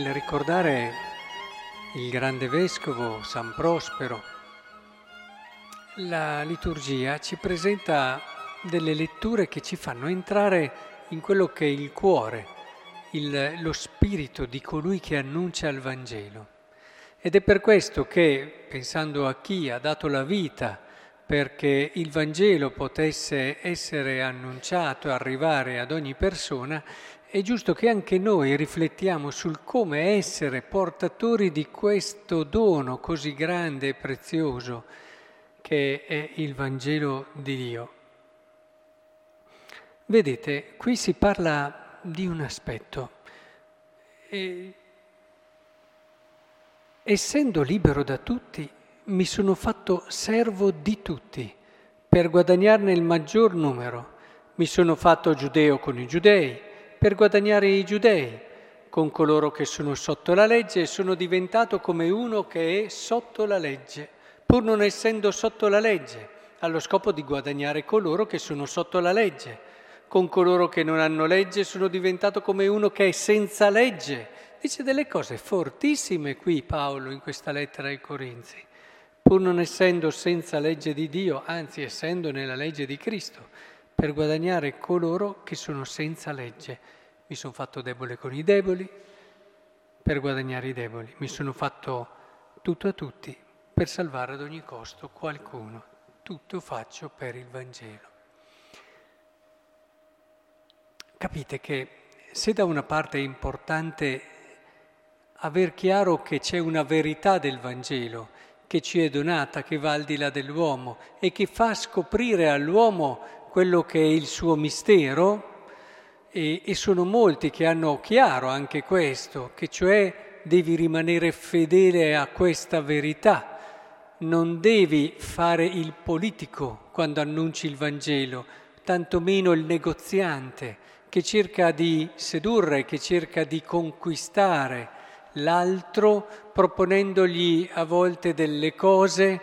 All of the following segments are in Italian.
nel ricordare il grande vescovo San Prospero, la liturgia ci presenta delle letture che ci fanno entrare in quello che è il cuore, il, lo spirito di colui che annuncia il Vangelo. Ed è per questo che, pensando a chi ha dato la vita perché il Vangelo potesse essere annunciato arrivare ad ogni persona, è giusto che anche noi riflettiamo sul come essere portatori di questo dono così grande e prezioso che è il Vangelo di Dio. Vedete, qui si parla di un aspetto. E, essendo libero da tutti, mi sono fatto servo di tutti per guadagnarne il maggior numero. Mi sono fatto giudeo con i giudei per guadagnare i giudei, con coloro che sono sotto la legge sono diventato come uno che è sotto la legge, pur non essendo sotto la legge, allo scopo di guadagnare coloro che sono sotto la legge. Con coloro che non hanno legge sono diventato come uno che è senza legge. Dice delle cose fortissime qui Paolo in questa lettera ai Corinzi. Pur non essendo senza legge di Dio, anzi essendo nella legge di Cristo, per guadagnare coloro che sono senza legge. Mi sono fatto debole con i deboli per guadagnare i deboli. Mi sono fatto tutto a tutti per salvare ad ogni costo qualcuno. Tutto faccio per il Vangelo. Capite che se da una parte è importante aver chiaro che c'è una verità del Vangelo che ci è donata, che va al di là dell'uomo e che fa scoprire all'uomo quello che è il suo mistero. E, e sono molti che hanno chiaro anche questo, che cioè devi rimanere fedele a questa verità, non devi fare il politico quando annunci il Vangelo, tantomeno il negoziante che cerca di sedurre, che cerca di conquistare l'altro proponendogli a volte delle cose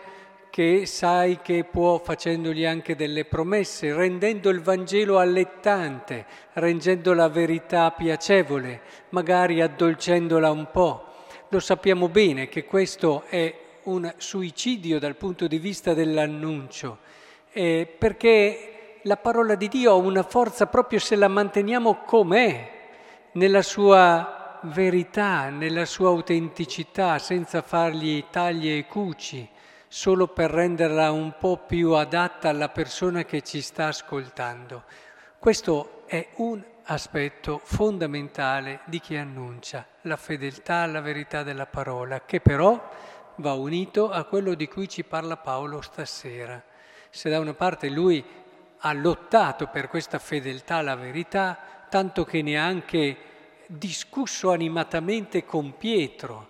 che sai che può facendogli anche delle promesse, rendendo il Vangelo allettante, rendendo la verità piacevole, magari addolcendola un po'. Lo sappiamo bene che questo è un suicidio dal punto di vista dell'annuncio, eh, perché la parola di Dio ha una forza proprio se la manteniamo com'è, nella sua verità, nella sua autenticità, senza fargli tagli e cuci solo per renderla un po' più adatta alla persona che ci sta ascoltando. Questo è un aspetto fondamentale di chi annuncia la fedeltà alla verità della parola, che però va unito a quello di cui ci parla Paolo stasera. Se da una parte lui ha lottato per questa fedeltà alla verità, tanto che ne ha anche discusso animatamente con Pietro,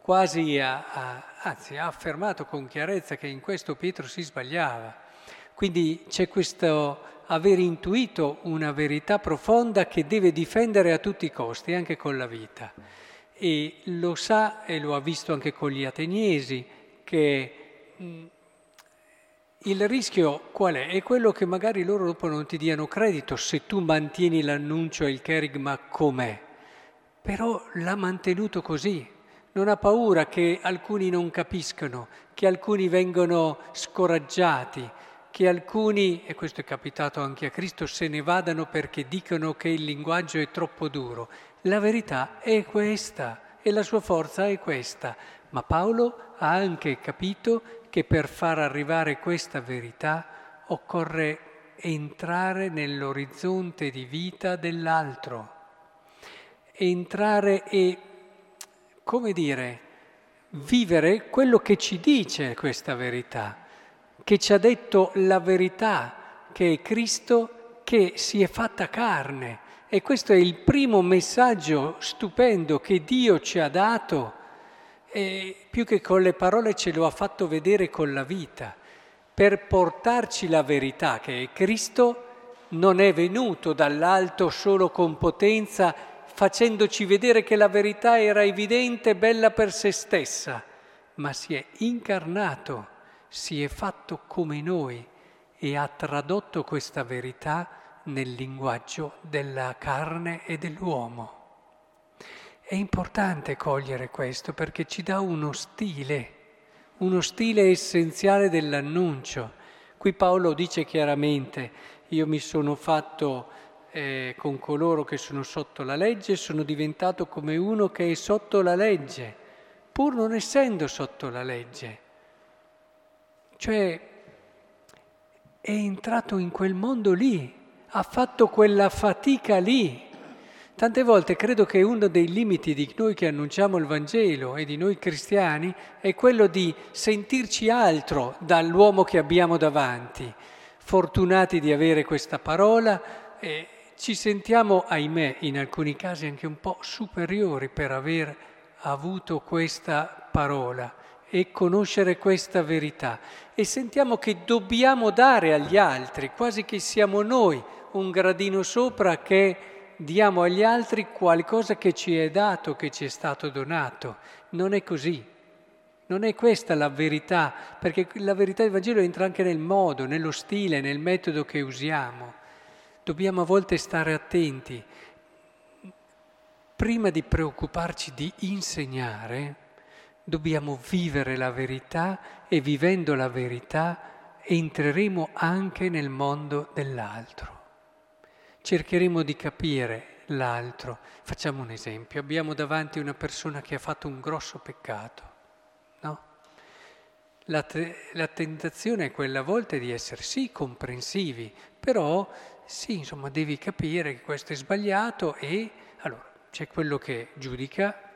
quasi a, a, anzi ha affermato con chiarezza che in questo Pietro si sbagliava. Quindi c'è questo aver intuito una verità profonda che deve difendere a tutti i costi, anche con la vita. E lo sa e lo ha visto anche con gli ateniesi, che mh, il rischio qual è? È quello che magari loro dopo non ti diano credito se tu mantieni l'annuncio e il kerigma com'è. Però l'ha mantenuto così, non ha paura che alcuni non capiscano, che alcuni vengano scoraggiati, che alcuni, e questo è capitato anche a Cristo, se ne vadano perché dicono che il linguaggio è troppo duro. La verità è questa e la sua forza è questa. Ma Paolo ha anche capito che per far arrivare questa verità occorre entrare nell'orizzonte di vita dell'altro, entrare e come dire, vivere quello che ci dice questa verità, che ci ha detto la verità, che è Cristo che si è fatta carne. E questo è il primo messaggio stupendo che Dio ci ha dato, e più che con le parole ce lo ha fatto vedere con la vita, per portarci la verità che è Cristo non è venuto dall'alto solo con potenza facendoci vedere che la verità era evidente e bella per se stessa, ma si è incarnato, si è fatto come noi e ha tradotto questa verità nel linguaggio della carne e dell'uomo. È importante cogliere questo perché ci dà uno stile, uno stile essenziale dell'annuncio. Qui Paolo dice chiaramente, io mi sono fatto eh, con coloro che sono sotto la legge, sono diventato come uno che è sotto la legge, pur non essendo sotto la legge. Cioè è entrato in quel mondo lì, ha fatto quella fatica lì. Tante volte credo che uno dei limiti di noi che annunciamo il Vangelo e di noi cristiani è quello di sentirci altro dall'uomo che abbiamo davanti. Fortunati di avere questa parola, eh, ci sentiamo, ahimè, in alcuni casi anche un po' superiori per aver avuto questa parola e conoscere questa verità e sentiamo che dobbiamo dare agli altri, quasi che siamo noi un gradino sopra che diamo agli altri qualcosa che ci è dato, che ci è stato donato. Non è così. Non è questa la verità, perché la verità del Vangelo entra anche nel modo, nello stile, nel metodo che usiamo. Dobbiamo a volte stare attenti. Prima di preoccuparci di insegnare, dobbiamo vivere la verità e vivendo la verità entreremo anche nel mondo dell'altro cercheremo di capire l'altro. Facciamo un esempio, abbiamo davanti una persona che ha fatto un grosso peccato, no? La, te- la tentazione è quella a volte di essere sì comprensivi, però sì, insomma, devi capire che questo è sbagliato e allora c'è quello che giudica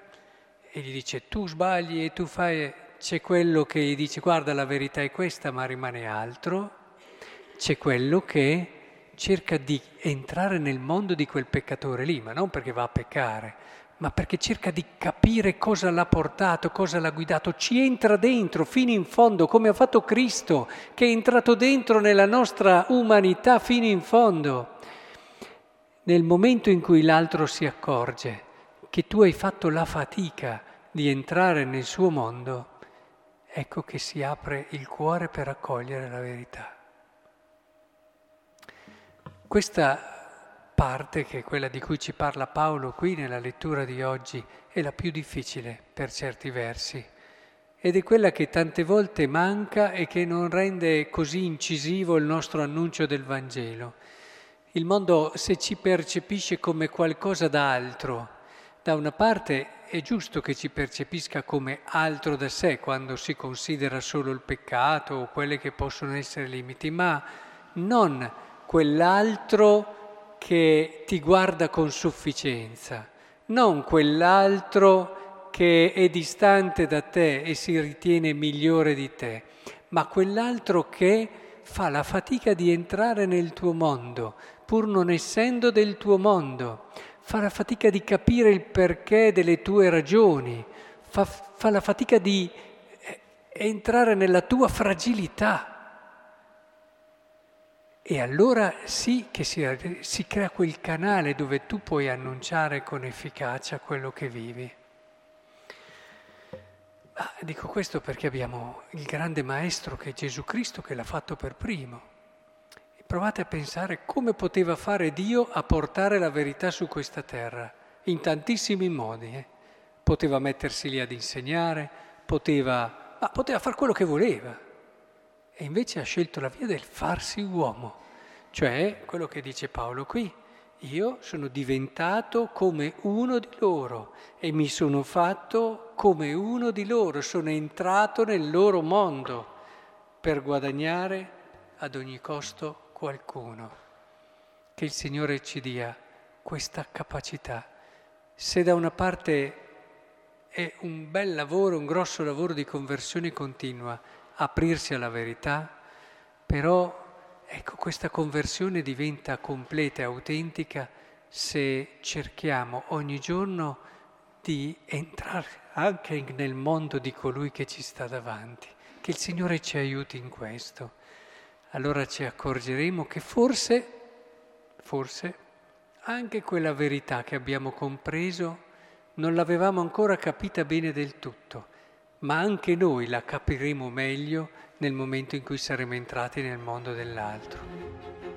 e gli dice tu sbagli e tu fai, c'è quello che gli dice guarda la verità è questa ma rimane altro, c'è quello che cerca di entrare nel mondo di quel peccatore lì, ma non perché va a peccare, ma perché cerca di capire cosa l'ha portato, cosa l'ha guidato, ci entra dentro fino in fondo, come ha fatto Cristo, che è entrato dentro nella nostra umanità fino in fondo. Nel momento in cui l'altro si accorge che tu hai fatto la fatica di entrare nel suo mondo, ecco che si apre il cuore per accogliere la verità. Questa parte, che è quella di cui ci parla Paolo qui nella lettura di oggi, è la più difficile per certi versi ed è quella che tante volte manca e che non rende così incisivo il nostro annuncio del Vangelo. Il mondo se ci percepisce come qualcosa d'altro, da una parte è giusto che ci percepisca come altro da sé quando si considera solo il peccato o quelli che possono essere limiti, ma non quell'altro che ti guarda con sufficienza, non quell'altro che è distante da te e si ritiene migliore di te, ma quell'altro che fa la fatica di entrare nel tuo mondo, pur non essendo del tuo mondo, fa la fatica di capire il perché delle tue ragioni, fa, fa la fatica di eh, entrare nella tua fragilità. E allora sì che si, si, crea quel canale dove tu puoi annunciare con efficacia quello che vivi. Ma dico questo perché abbiamo il grande maestro che è Gesù Cristo che l'ha fatto per primo. E provate a pensare come poteva fare Dio a portare la verità su questa terra, in tantissimi modi. Eh. Poteva mettersi lì ad insegnare, poteva, ma poteva fare quello che voleva e invece ha scelto la via del farsi uomo, cioè quello che dice Paolo qui. Io sono diventato come uno di loro e mi sono fatto come uno di loro, sono entrato nel loro mondo per guadagnare ad ogni costo qualcuno. Che il Signore ci dia questa capacità. Se da una parte è un bel lavoro, un grosso lavoro di conversione continua, aprirsi alla verità, però ecco questa conversione diventa completa e autentica se cerchiamo ogni giorno di entrare anche nel mondo di colui che ci sta davanti. Che il Signore ci aiuti in questo. Allora ci accorgeremo che forse, forse, anche quella verità che abbiamo compreso non l'avevamo ancora capita bene del tutto ma anche noi la capiremo meglio nel momento in cui saremo entrati nel mondo dell'altro.